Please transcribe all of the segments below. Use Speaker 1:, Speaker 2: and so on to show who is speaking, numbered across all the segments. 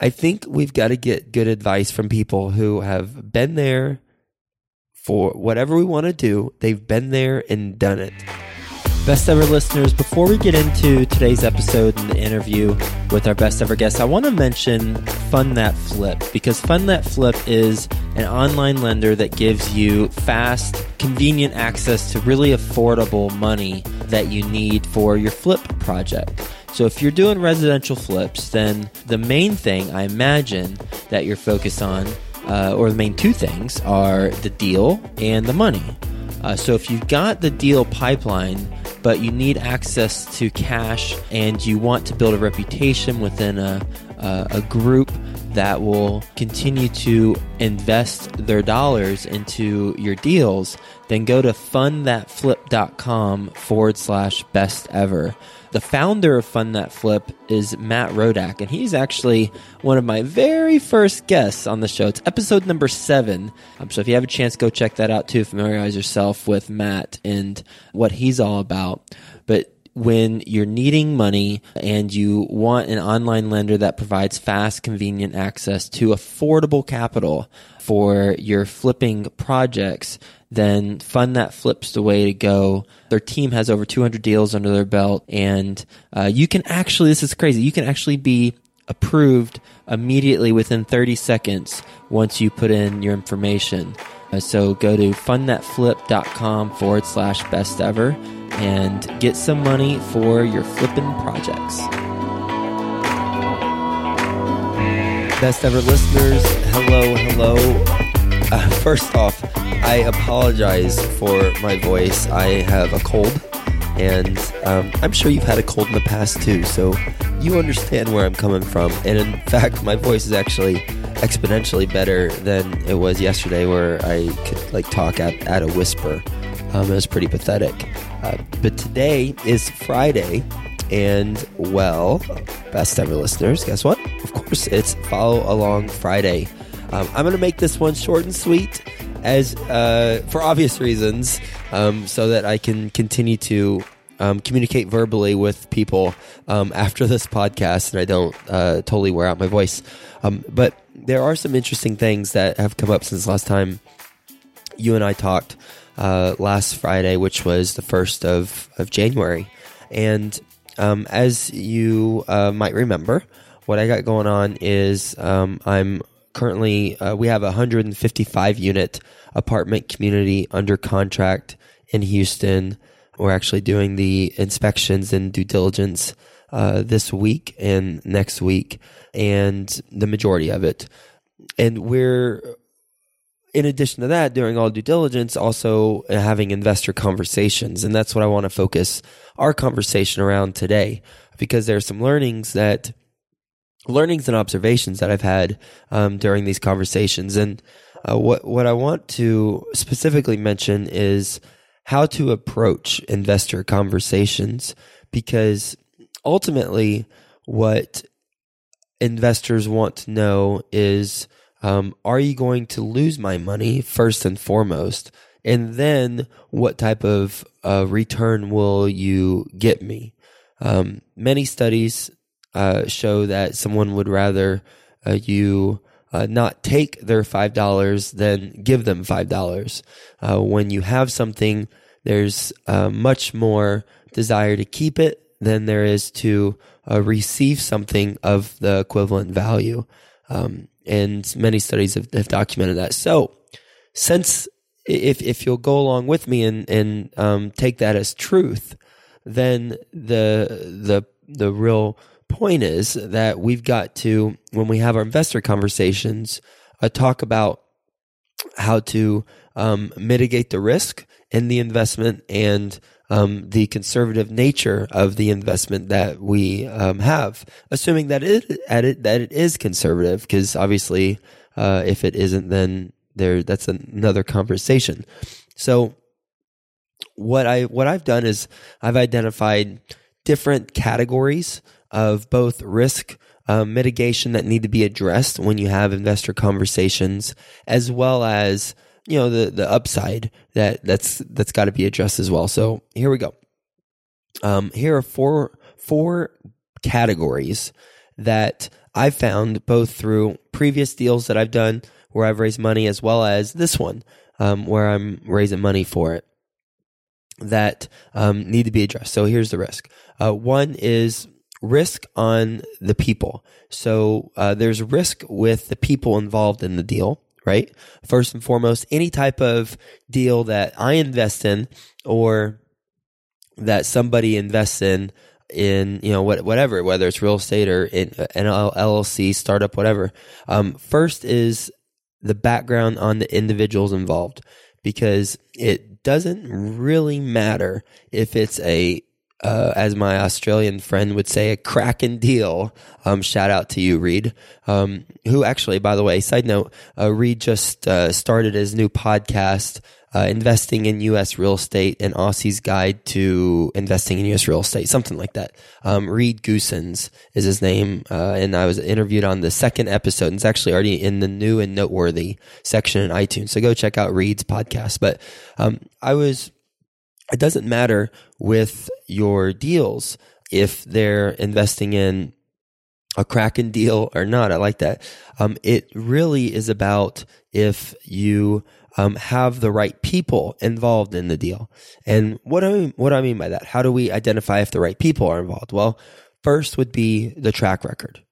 Speaker 1: I think we've got to get good advice from people who have been there for whatever we want to do. They've been there and done it.
Speaker 2: Best ever listeners, before we get into today's episode and the interview with our best ever guest, I want to mention Fund That Flip because Fund That Flip is an online lender that gives you fast, convenient access to really affordable money that you need for your flip project. So if you're doing residential flips, then the main thing I imagine that you're focused on, uh, or the main two things, are the deal and the money. Uh, so if you've got the deal pipeline, but you need access to cash and you want to build a reputation within a, a, a group that will continue to invest their dollars into your deals, then go to fundthatflip.com forward slash best ever. The founder of Fund That Flip is Matt Rodak, and he's actually one of my very first guests on the show. It's episode number seven. Um, so if you have a chance, go check that out too. Familiarize yourself with Matt and what he's all about. When you're needing money and you want an online lender that provides fast, convenient access to affordable capital for your flipping projects, then Fund That Flips the way to go. Their team has over 200 deals under their belt, and uh, you can actually, this is crazy, you can actually be approved immediately within 30 seconds once you put in your information. Uh, so go to fundthatflip.com forward slash best ever and get some money for your flipping projects.
Speaker 1: Best ever listeners, hello, hello. Uh, first off, I apologize for my voice. I have a cold, and um, I'm sure you've had a cold in the past too, so you understand where I'm coming from. And in fact, my voice is actually exponentially better than it was yesterday, where I could like talk at, at a whisper. Um, it was pretty pathetic. Uh, but today is Friday, and well, best ever listeners, guess what? Of course, it's Follow Along Friday. Um, I'm going to make this one short and sweet, as uh, for obvious reasons, um, so that I can continue to um, communicate verbally with people um, after this podcast, and I don't uh, totally wear out my voice. Um, but there are some interesting things that have come up since last time you and I talked uh, last Friday, which was the first of of January, and um, as you uh, might remember, what I got going on is um, I'm currently uh, we have a 155 unit apartment community under contract in Houston. We're actually doing the inspections and due diligence uh, this week and next week, and the majority of it. And we're in addition to that, during all due diligence, also having investor conversations. And that's what I want to focus our conversation around today, because there are some learnings that, learnings and observations that I've had um, during these conversations. And uh, what, what I want to specifically mention is how to approach investor conversations, because ultimately, what investors want to know is, um, are you going to lose my money first and foremost? And then what type of uh, return will you get me? Um, many studies uh, show that someone would rather uh, you uh, not take their $5 than give them $5. Uh, when you have something, there's uh, much more desire to keep it than there is to receive something of the equivalent value. Um, and many studies have, have documented that. So, since if if you'll go along with me and and um, take that as truth, then the the the real point is that we've got to when we have our investor conversations, uh, talk about how to um, mitigate the risk in the investment and um, the conservative nature of the investment that we um, have, assuming that it, it that it is conservative, because obviously, uh, if it isn't, then there that's another conversation. So, what I what I've done is I've identified different categories of both risk um, mitigation that need to be addressed when you have investor conversations, as well as you know the the upside that that's that's got to be addressed as well. So here we go. Um, here are four four categories that I've found both through previous deals that I've done where I've raised money as well as this one um, where I'm raising money for it that um, need to be addressed. So here's the risk. Uh, one is risk on the people. So uh, there's risk with the people involved in the deal, right? First and foremost, any type of deal that I invest in or that somebody invests in in you know what, whatever whether it's real estate or in an LLC startup whatever um, first is the background on the individuals involved because it doesn't really matter if it's a uh, as my Australian friend would say, a cracking deal. Um, shout out to you, Reed. Um, who actually, by the way, side note, uh, Reed just uh, started his new podcast, uh, investing in U.S. real estate and Aussie's guide to investing in U.S. real estate, something like that. Um, Reed Goossens is his name, uh, and I was interviewed on the second episode. And it's actually already in the new and noteworthy section in iTunes. So go check out Reed's podcast. But um, I was it doesn't matter with your deals if they're investing in a cracking deal or not. I like that. Um, it really is about if you um, have the right people involved in the deal. And what I mean, what do I mean by that? How do we identify if the right people are involved? Well, first would be the track record.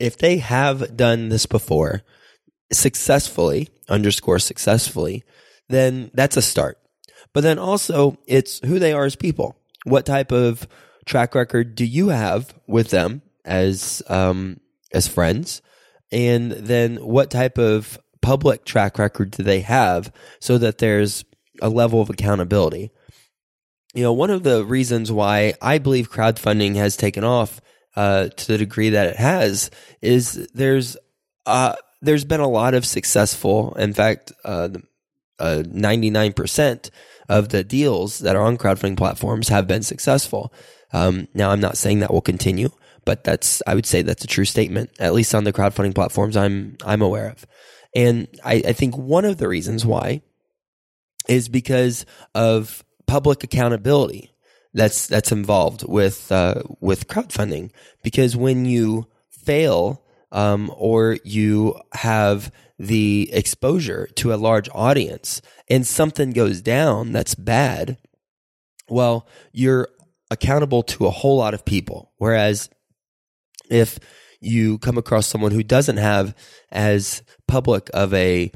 Speaker 1: If they have done this before successfully, underscore successfully, then that's a start. But then also it's who they are as people. What type of track record do you have with them as um, as friends? And then what type of public track record do they have so that there's a level of accountability? You know, one of the reasons why I believe crowdfunding has taken off uh, to the degree that it has is there's uh, there's been a lot of successful, in fact, uh, ninety nine percent of the deals that are on crowdfunding platforms have been successful. Um, now, I'm not saying that will continue, but that's I would say that's a true statement, at least on the crowdfunding platforms I'm I'm aware of. And I, I think one of the reasons why is because of public accountability that's that's involved with uh, with crowdfunding. Because when you fail um, or you have the exposure to a large audience and something goes down that's bad, well, you're accountable to a whole lot of people. Whereas if you come across someone who doesn't have as public of a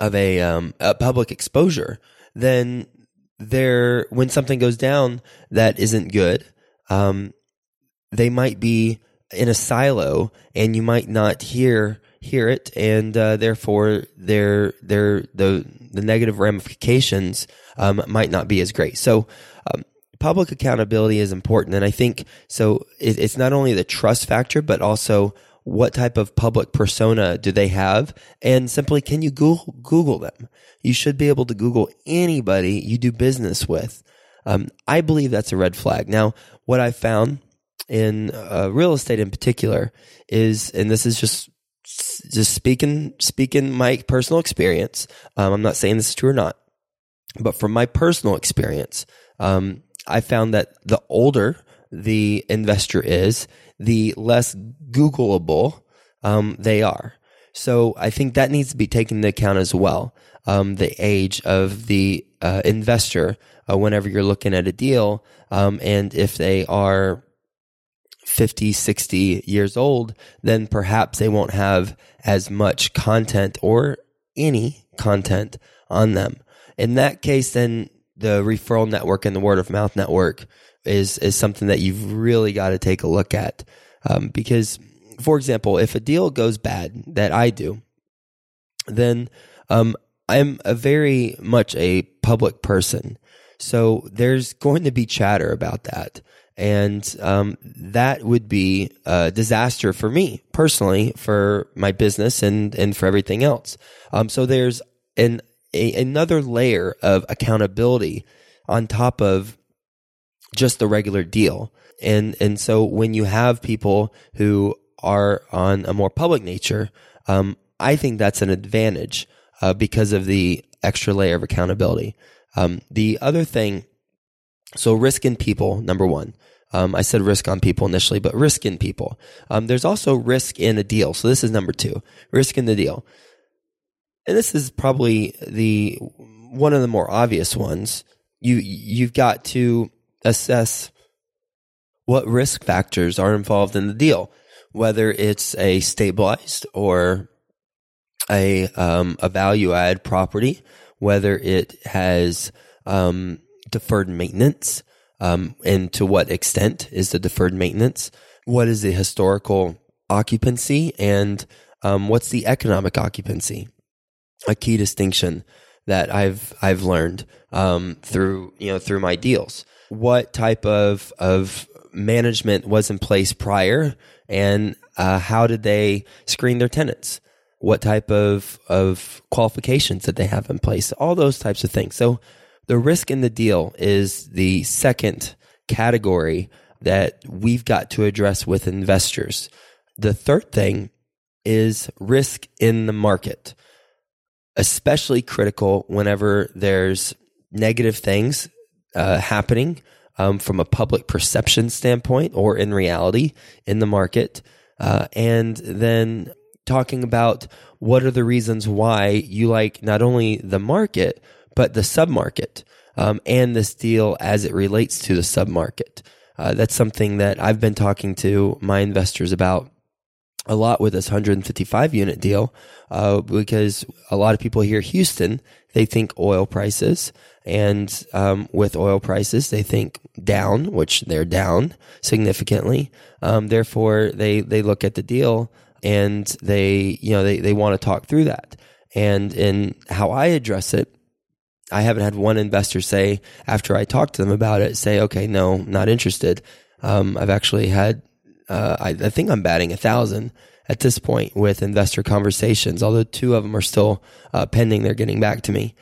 Speaker 1: of a, um, a public exposure, then there when something goes down that isn't good, um, they might be in a silo, and you might not hear hear it, and uh, therefore their their the the negative ramifications um, might not be as great. So. Um, public accountability is important, and I think so. It, it's not only the trust factor, but also what type of public persona do they have, and simply can you Google, Google them? You should be able to Google anybody you do business with. Um, I believe that's a red flag. Now, what I found in uh, real estate in particular is, and this is just just speaking speaking my personal experience. Um, I'm not saying this is true or not, but from my personal experience, um, I found that the older the investor is, the less Googleable um, they are. So I think that needs to be taken into account as well. Um, the age of the uh, investor uh, whenever you're looking at a deal, um, and if they are 50, 60 years old, then perhaps they won't have as much content or any content on them. In that case, then the referral network and the word of mouth network is, is something that you've really got to take a look at. Um, because, for example, if a deal goes bad that I do, then um, I'm a very much a public person. So there's going to be chatter about that and um, that would be a disaster for me personally, for my business, and and for everything else. Um, so there's an a, another layer of accountability on top of just the regular deal, and and so when you have people who are on a more public nature, um, I think that's an advantage uh, because of the extra layer of accountability. Um, the other thing, so risk in people, number one. Um, I said risk on people initially, but risk in people. Um, there's also risk in a deal. So this is number two, risk in the deal. And this is probably the one of the more obvious ones. You you've got to assess what risk factors are involved in the deal, whether it's a stabilized or a um, a value add property, whether it has um, deferred maintenance, um, and to what extent is the deferred maintenance? What is the historical occupancy, and um, what's the economic occupancy? A key distinction that I've I've learned um, through you know through my deals. What type of of management was in place prior, and uh, how did they screen their tenants? What type of of qualifications did they have in place? All those types of things. So the risk in the deal is the second category that we've got to address with investors. The third thing is risk in the market, especially critical whenever there's negative things uh, happening um, from a public perception standpoint or in reality in the market. Uh, and then talking about what are the reasons why you like not only the market, but the submarket um, and this deal as it relates to the submarket. Uh, that's something that I've been talking to my investors about a lot with this 155 unit deal uh, because a lot of people hear Houston, they think oil prices. And um, with oil prices, they think down, which they're down significantly. Um, therefore, they, they look at the deal and they, you know, they, they want to talk through that. And in how I address it, I haven't had one investor say after I talked to them about it, say, okay, no, not interested. Um, I've actually had, uh, I, I, think I'm batting a thousand at this point with investor conversations, although two of them are still uh, pending. They're getting back to me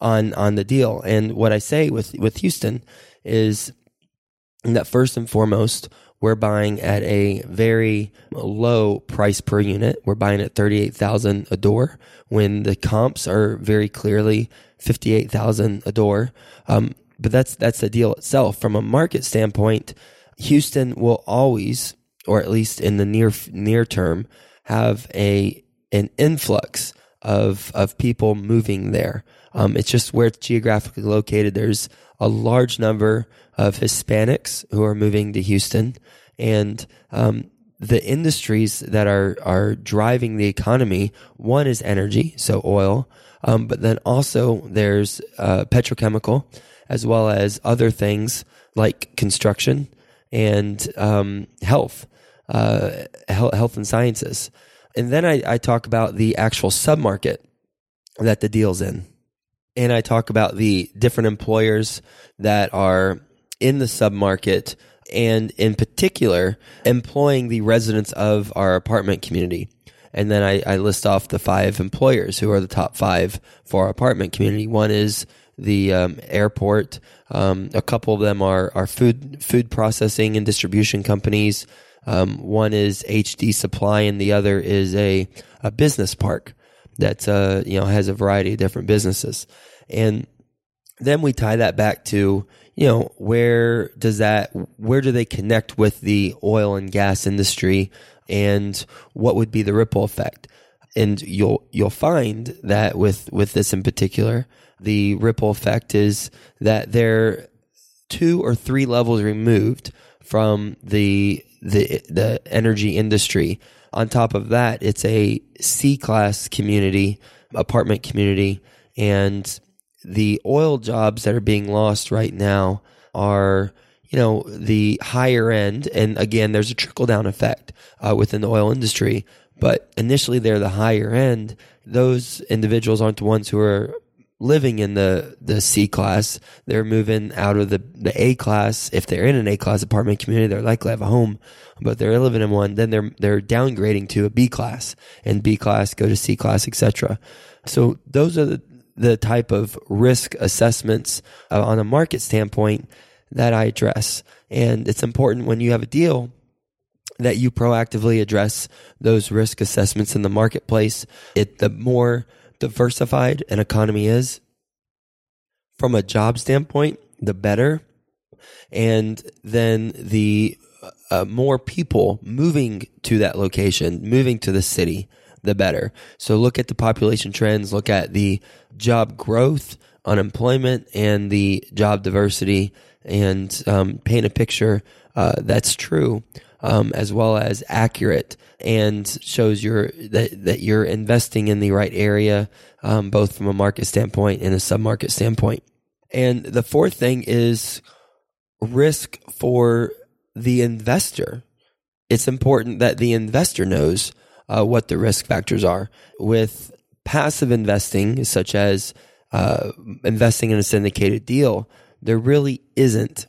Speaker 1: on, on the deal. And what I say with, with Houston is that first and foremost, we're buying at a very low price per unit. We're buying at 38,000 a door when the comps are very clearly 58,000 a door. Um, but that's, that's the deal itself. From a market standpoint, Houston will always, or at least in the near, near term, have a, an influx of, of people moving there. Um, it's just where it's geographically located. There's a large number of Hispanics who are moving to Houston, and um, the industries that are are driving the economy. One is energy, so oil, um, but then also there's uh, petrochemical, as well as other things like construction and um, health, uh, health and sciences. And then I, I talk about the actual submarket that the deal's in and I talk about the different employers that are in the submarket and in particular employing the residents of our apartment community. And then I, I, list off the five employers who are the top five for our apartment community. One is the um, airport. Um, a couple of them are, are food food processing and distribution companies. Um, one is HD Supply, and the other is a, a business park that uh, you know has a variety of different businesses, and then we tie that back to you know where does that where do they connect with the oil and gas industry, and what would be the ripple effect? And you'll you'll find that with with this in particular, the ripple effect is that they're two or three levels removed from the the the energy industry on top of that, it's a C class community, apartment community, and the oil jobs that are being lost right now are you know the higher end and again there's a trickle down effect uh, within the oil industry but initially they're the higher end. Those individuals aren't the ones who are living in the the C class. They're moving out of the the A class. If they're in an A class apartment community, they're likely to have a home, but they're living in one. Then they're they're downgrading to a B class, and B class go to C class, etc. So those are the the type of risk assessments uh, on a market standpoint that I address, and it's important when you have a deal that you proactively address those risk assessments in the marketplace. It the more diversified an economy is, from a job standpoint, the better. and then the uh, more people moving to that location, moving to the city, the better. So look at the population trends, look at the job growth, unemployment, and the job diversity, and um, paint a picture uh, that's true. Um, as well as accurate and shows your that, that you're investing in the right area, um, both from a market standpoint and a submarket standpoint. And the fourth thing is risk for the investor. It's important that the investor knows uh, what the risk factors are. With passive investing, such as uh, investing in a syndicated deal, there really isn't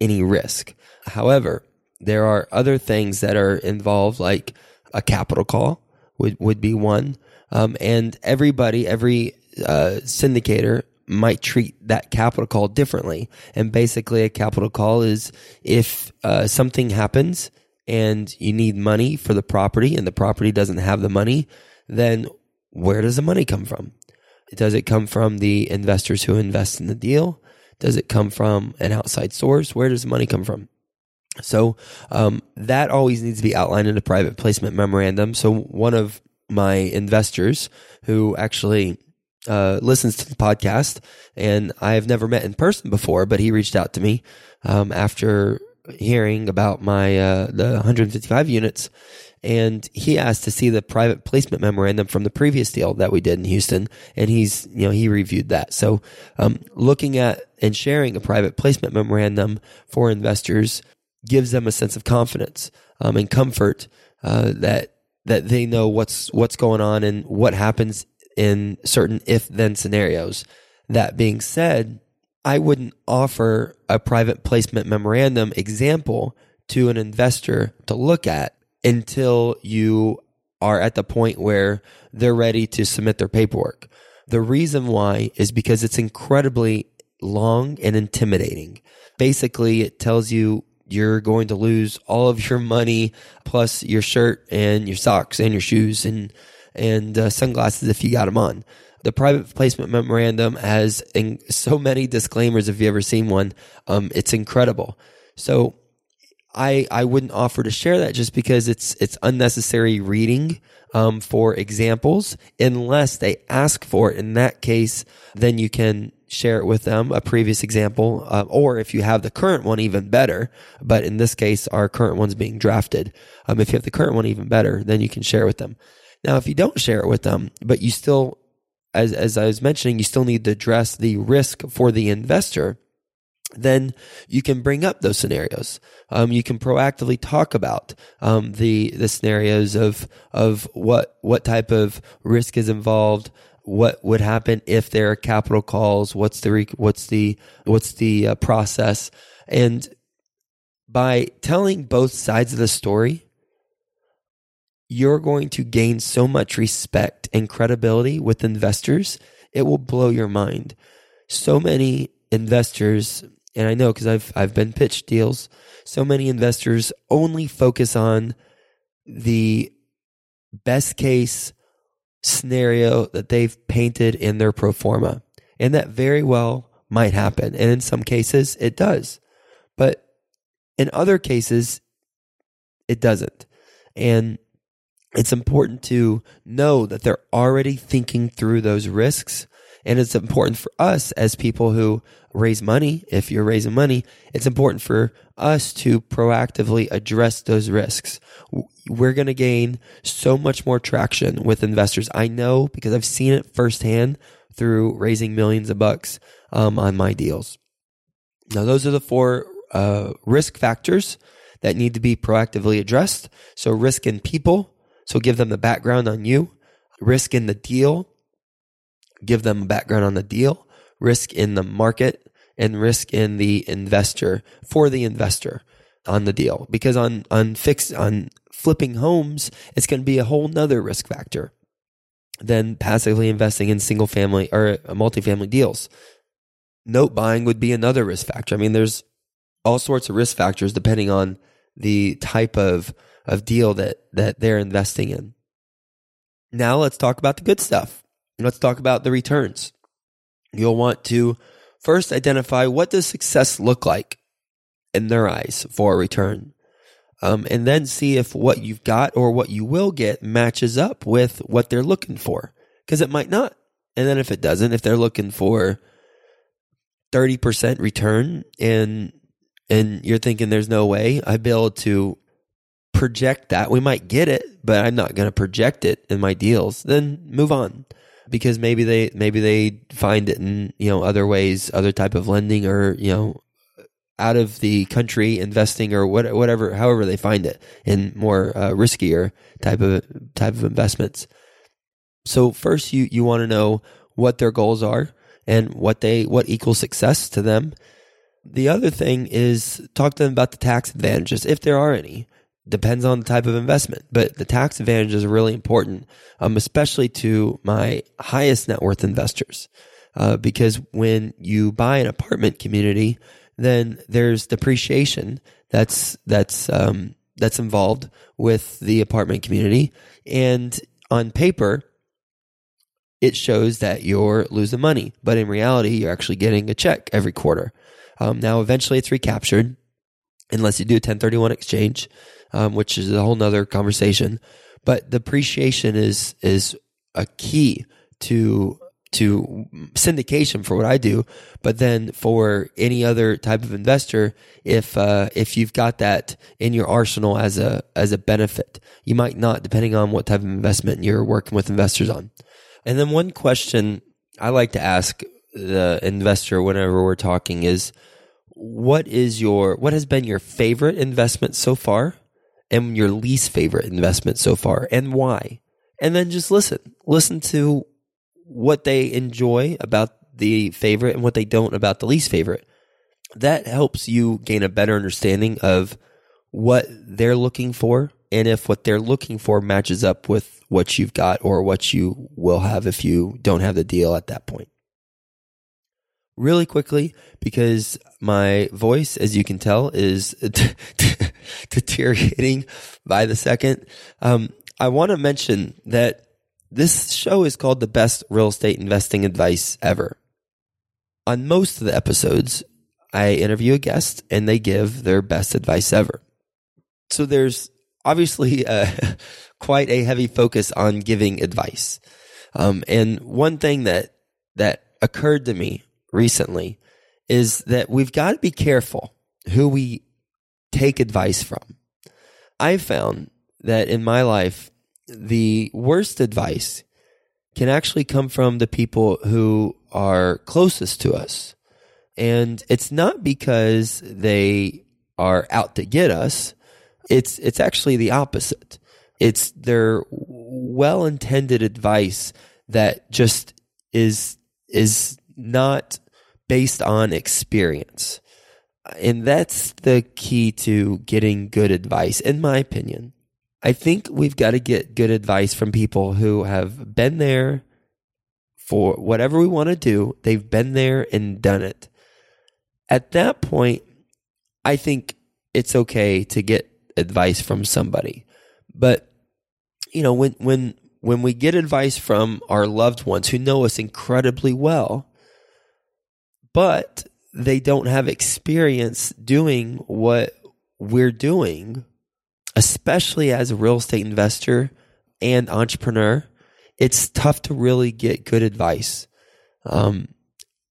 Speaker 1: any risk. However, there are other things that are involved, like a capital call would, would be one. Um, and everybody, every uh, syndicator might treat that capital call differently. And basically, a capital call is if uh, something happens and you need money for the property and the property doesn't have the money, then where does the money come from? Does it come from the investors who invest in the deal? Does it come from an outside source? Where does the money come from? So um, that always needs to be outlined in a private placement memorandum. So one of my investors who actually uh, listens to the podcast, and I've never met in person before, but he reached out to me um, after hearing about my uh, the 155 units, and he asked to see the private placement memorandum from the previous deal that we did in Houston, and he's you know he reviewed that. So, um, looking at and sharing a private placement memorandum for investors gives them a sense of confidence um, and comfort uh, that that they know what's what's going on and what happens in certain if then scenarios. That being said, I wouldn't offer a private placement memorandum example to an investor to look at until you are at the point where they're ready to submit their paperwork. The reason why is because it's incredibly long and intimidating. Basically, it tells you you're going to lose all of your money plus your shirt and your socks and your shoes and and uh, sunglasses if you got them on. The private placement memorandum has in so many disclaimers. If you ever seen one, um, it's incredible. So I I wouldn't offer to share that just because it's it's unnecessary reading um, for examples unless they ask for it. In that case, then you can share it with them a previous example, uh, or if you have the current one, even better. But in this case, our current one's being drafted. Um, if you have the current one, even better, then you can share it with them. Now, if you don't share it with them, but you still, as, as I was mentioning, you still need to address the risk for the investor, then you can bring up those scenarios. Um, you can proactively talk about um, the the scenarios of of what what type of risk is involved, what would happen if there are capital calls, what's the what's the what's the uh, process, and by telling both sides of the story, you're going to gain so much respect and credibility with investors. It will blow your mind. So many investors, and I know because I've I've been pitched deals. So many investors only focus on the best case scenario that they've painted in their pro forma, and that very well might happen. And in some cases, it does, but in other cases, it doesn't. And it's important to know that they're already thinking through those risks. And it's important for us as people who raise money, if you're raising money, it's important for us to proactively address those risks. We're going to gain so much more traction with investors. I know because I've seen it firsthand through raising millions of bucks um, on my deals. Now, those are the four uh, risk factors that need to be proactively addressed. So, risk in people, so give them the background on you, risk in the deal, give them background on the deal, risk in the market, and risk in the investor for the investor on the deal. Because on on fixed on flipping homes, it's going to be a whole nother risk factor than passively investing in single family or uh, multifamily deals. Note buying would be another risk factor. I mean, there's all sorts of risk factors depending on the type of of deal that that they're investing in. Now let's talk about the good stuff. Let's talk about the returns. You'll want to first identify what does success look like in their eyes for a return. Um, and then see if what you've got or what you will get matches up with what they're looking for. Because it might not. And then if it doesn't, if they're looking for 30% return and and you're thinking there's no way I'd be able to project that. We might get it, but I'm not going to project it in my deals. Then move on because maybe they maybe they find it in you know other ways, other type of lending, or you know out of the country investing or what, whatever, however they find it in more uh, riskier type of type of investments. So first, you you want to know what their goals are and what they what equals success to them. The other thing is talk to them about the tax advantages if there are any depends on the type of investment, but the tax advantages are really important, um, especially to my highest net worth investors. Uh, because when you buy an apartment community, then there's depreciation that's that's um, that's involved with the apartment community, and on paper, it shows that you're losing money, but in reality, you're actually getting a check every quarter. Um, now, eventually, it's recaptured unless you do a 1031 exchange um, which is a whole nother conversation. But depreciation is is a key to to syndication for what I do, but then for any other type of investor, if uh, if you've got that in your arsenal as a as a benefit, you might not, depending on what type of investment you're working with investors on. And then one question I like to ask the investor whenever we're talking is, what is your what has been your favorite investment so far? And your least favorite investment so far and why. And then just listen. Listen to what they enjoy about the favorite and what they don't about the least favorite. That helps you gain a better understanding of what they're looking for and if what they're looking for matches up with what you've got or what you will have if you don't have the deal at that point really quickly because my voice, as you can tell, is deteriorating by the second. Um, I want to mention that this show is called the best real estate investing advice ever. On most of the episodes, I interview a guest and they give their best advice ever. So there's obviously uh, quite a heavy focus on giving advice. Um, and one thing that that occurred to me recently is that we've got to be careful who we take advice from. I've found that in my life, the worst advice can actually come from the people who are closest to us. And it's not because they are out to get us. It's, it's actually the opposite. It's their well intended advice that just is, is not based on experience. And that's the key to getting good advice, in my opinion. I think we've got to get good advice from people who have been there for whatever we want to do. They've been there and done it. At that point, I think it's okay to get advice from somebody. But you know, when when when we get advice from our loved ones who know us incredibly well, but they don't have experience doing what we're doing, especially as a real estate investor and entrepreneur. It's tough to really get good advice, um,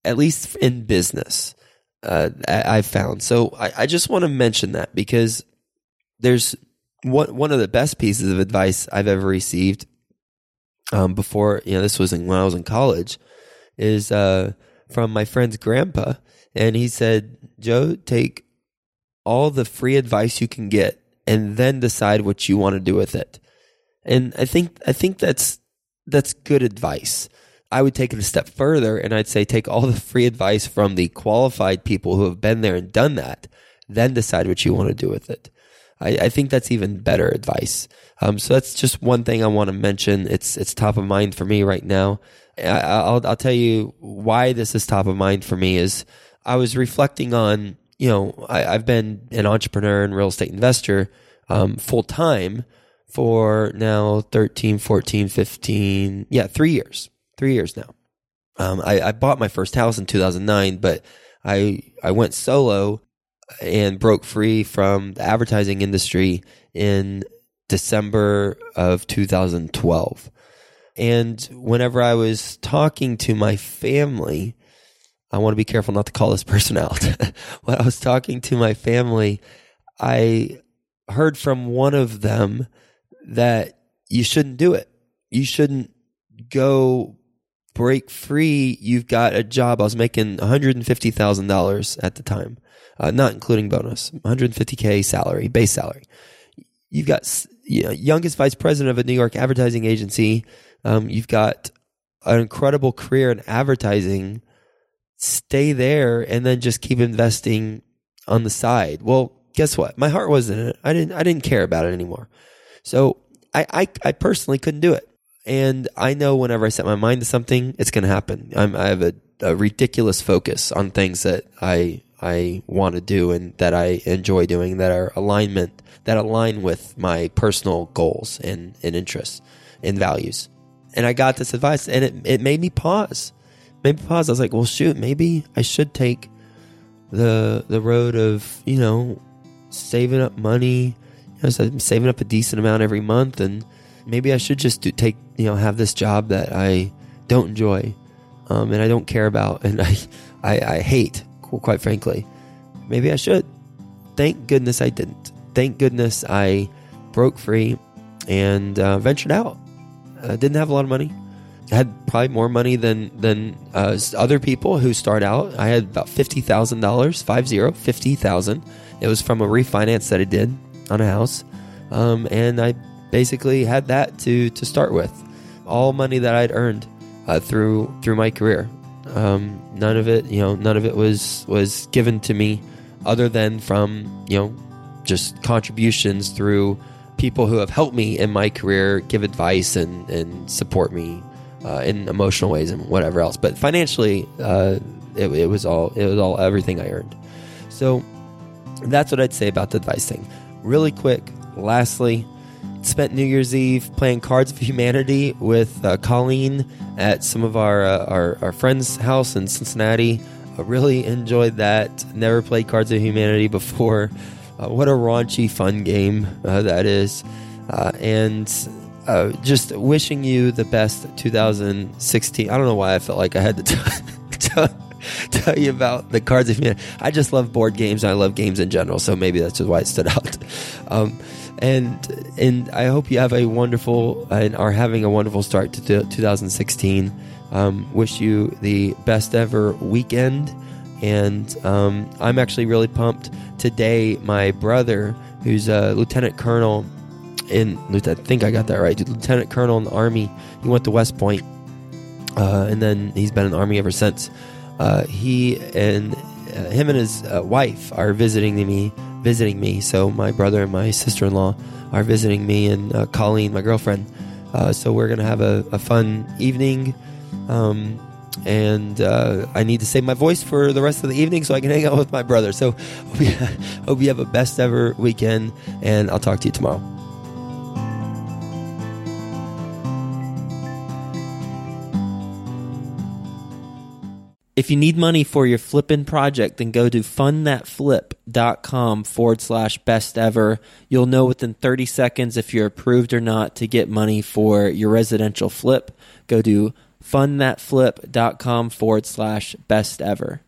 Speaker 1: at least in business. Uh, I, have found. So I, I just want to mention that because there's one one of the best pieces of advice I've ever received. Um, before you know, this was in, when I was in college. Is uh, from my friend's grandpa, and he said, Joe, take all the free advice you can get and then decide what you want to do with it. And I think I think that's that's good advice. I would take it a step further and I'd say take all the free advice from the qualified people who have been there and done that, then decide what you want to do with it. I, I think that's even better advice. Um, so that's just one thing I want to mention. It's it's top of mind for me right now. I, will I'll tell you why this is top of mind for me is I was reflecting on, you know, I, have been an entrepreneur and real estate investor um, full time for now 13, 14, 15, yeah, three years, three years now. Um, I, I bought my first house in 2009, but I, I went solo and broke free from the advertising industry in December of 2012. And whenever I was talking to my family, I want to be careful not to call this person out. when I was talking to my family, I heard from one of them that you shouldn't do it. You shouldn't go break free. You've got a job. I was making $150,000 at the time, uh, not including bonus, 150K salary, base salary. You've got you know, youngest vice president of a New York advertising agency. Um, you've got an incredible career in advertising stay there and then just keep investing on the side. Well, guess what? My heart wasn't in it. I didn't I didn't care about it anymore. So I I, I personally couldn't do it. And I know whenever I set my mind to something, it's going to happen. I'm, I have a, a ridiculous focus on things that I I want to do and that I enjoy doing that are alignment that align with my personal goals and, and interests and values. And I got this advice and it, it made me pause maybe pause. I was like, well, shoot, maybe I should take the the road of you know saving up money. You know, so I'm saving up a decent amount every month, and maybe I should just do, take you know have this job that I don't enjoy, um, and I don't care about, and I, I I hate, quite frankly. Maybe I should. Thank goodness I didn't. Thank goodness I broke free and uh, ventured out. I didn't have a lot of money had probably more money than than uh, other people who start out. I had about fifty thousand dollars, five zero, fifty thousand. It was from a refinance that I did on a house, um, and I basically had that to to start with. All money that I'd earned uh, through through my career. Um, none of it, you know, none of it was was given to me, other than from you know, just contributions through people who have helped me in my career, give advice and and support me uh, in emotional ways and whatever else. But financially, uh, it, it, was all it was all everything I earned. So that's what I'd say about the advice thing. Really quick. Lastly, spent New Year's Eve playing Cards of Humanity with uh, Colleen at some of our, uh, our, our friends' house in Cincinnati. I really enjoyed that. Never played Cards of Humanity before. Uh, what a raunchy, fun game uh, that is. And uh, just wishing you the best 2016. I don't know why I felt like I had to tell, tell you about the cards of humanity. I just love board games. And I love games in general, so maybe that's just why it stood out. Um, and and I hope you have a wonderful and are having a wonderful start to 2016. Um, wish you the best ever weekend, and um, I'm actually really pumped today. My brother, who's a lieutenant colonel in I think I got that right. Lieutenant Colonel in the Army. He went to West Point, uh, and then he's been in the Army ever since. Uh, he and uh, him and his uh, wife are visiting me, visiting me. So my brother and my sister in law are visiting me, and uh, Colleen, my girlfriend. Uh, so we're gonna have a, a fun evening. Um, and uh, I need to save my voice for the rest of the evening so I can hang out with my brother. So hope you have a best ever weekend, and I'll talk to you tomorrow.
Speaker 2: If you need money for your flipping project, then go to fundthatflip.com forward slash best ever. You'll know within 30 seconds if you're approved or not to get money for your residential flip. Go to fundthatflip.com forward slash best ever.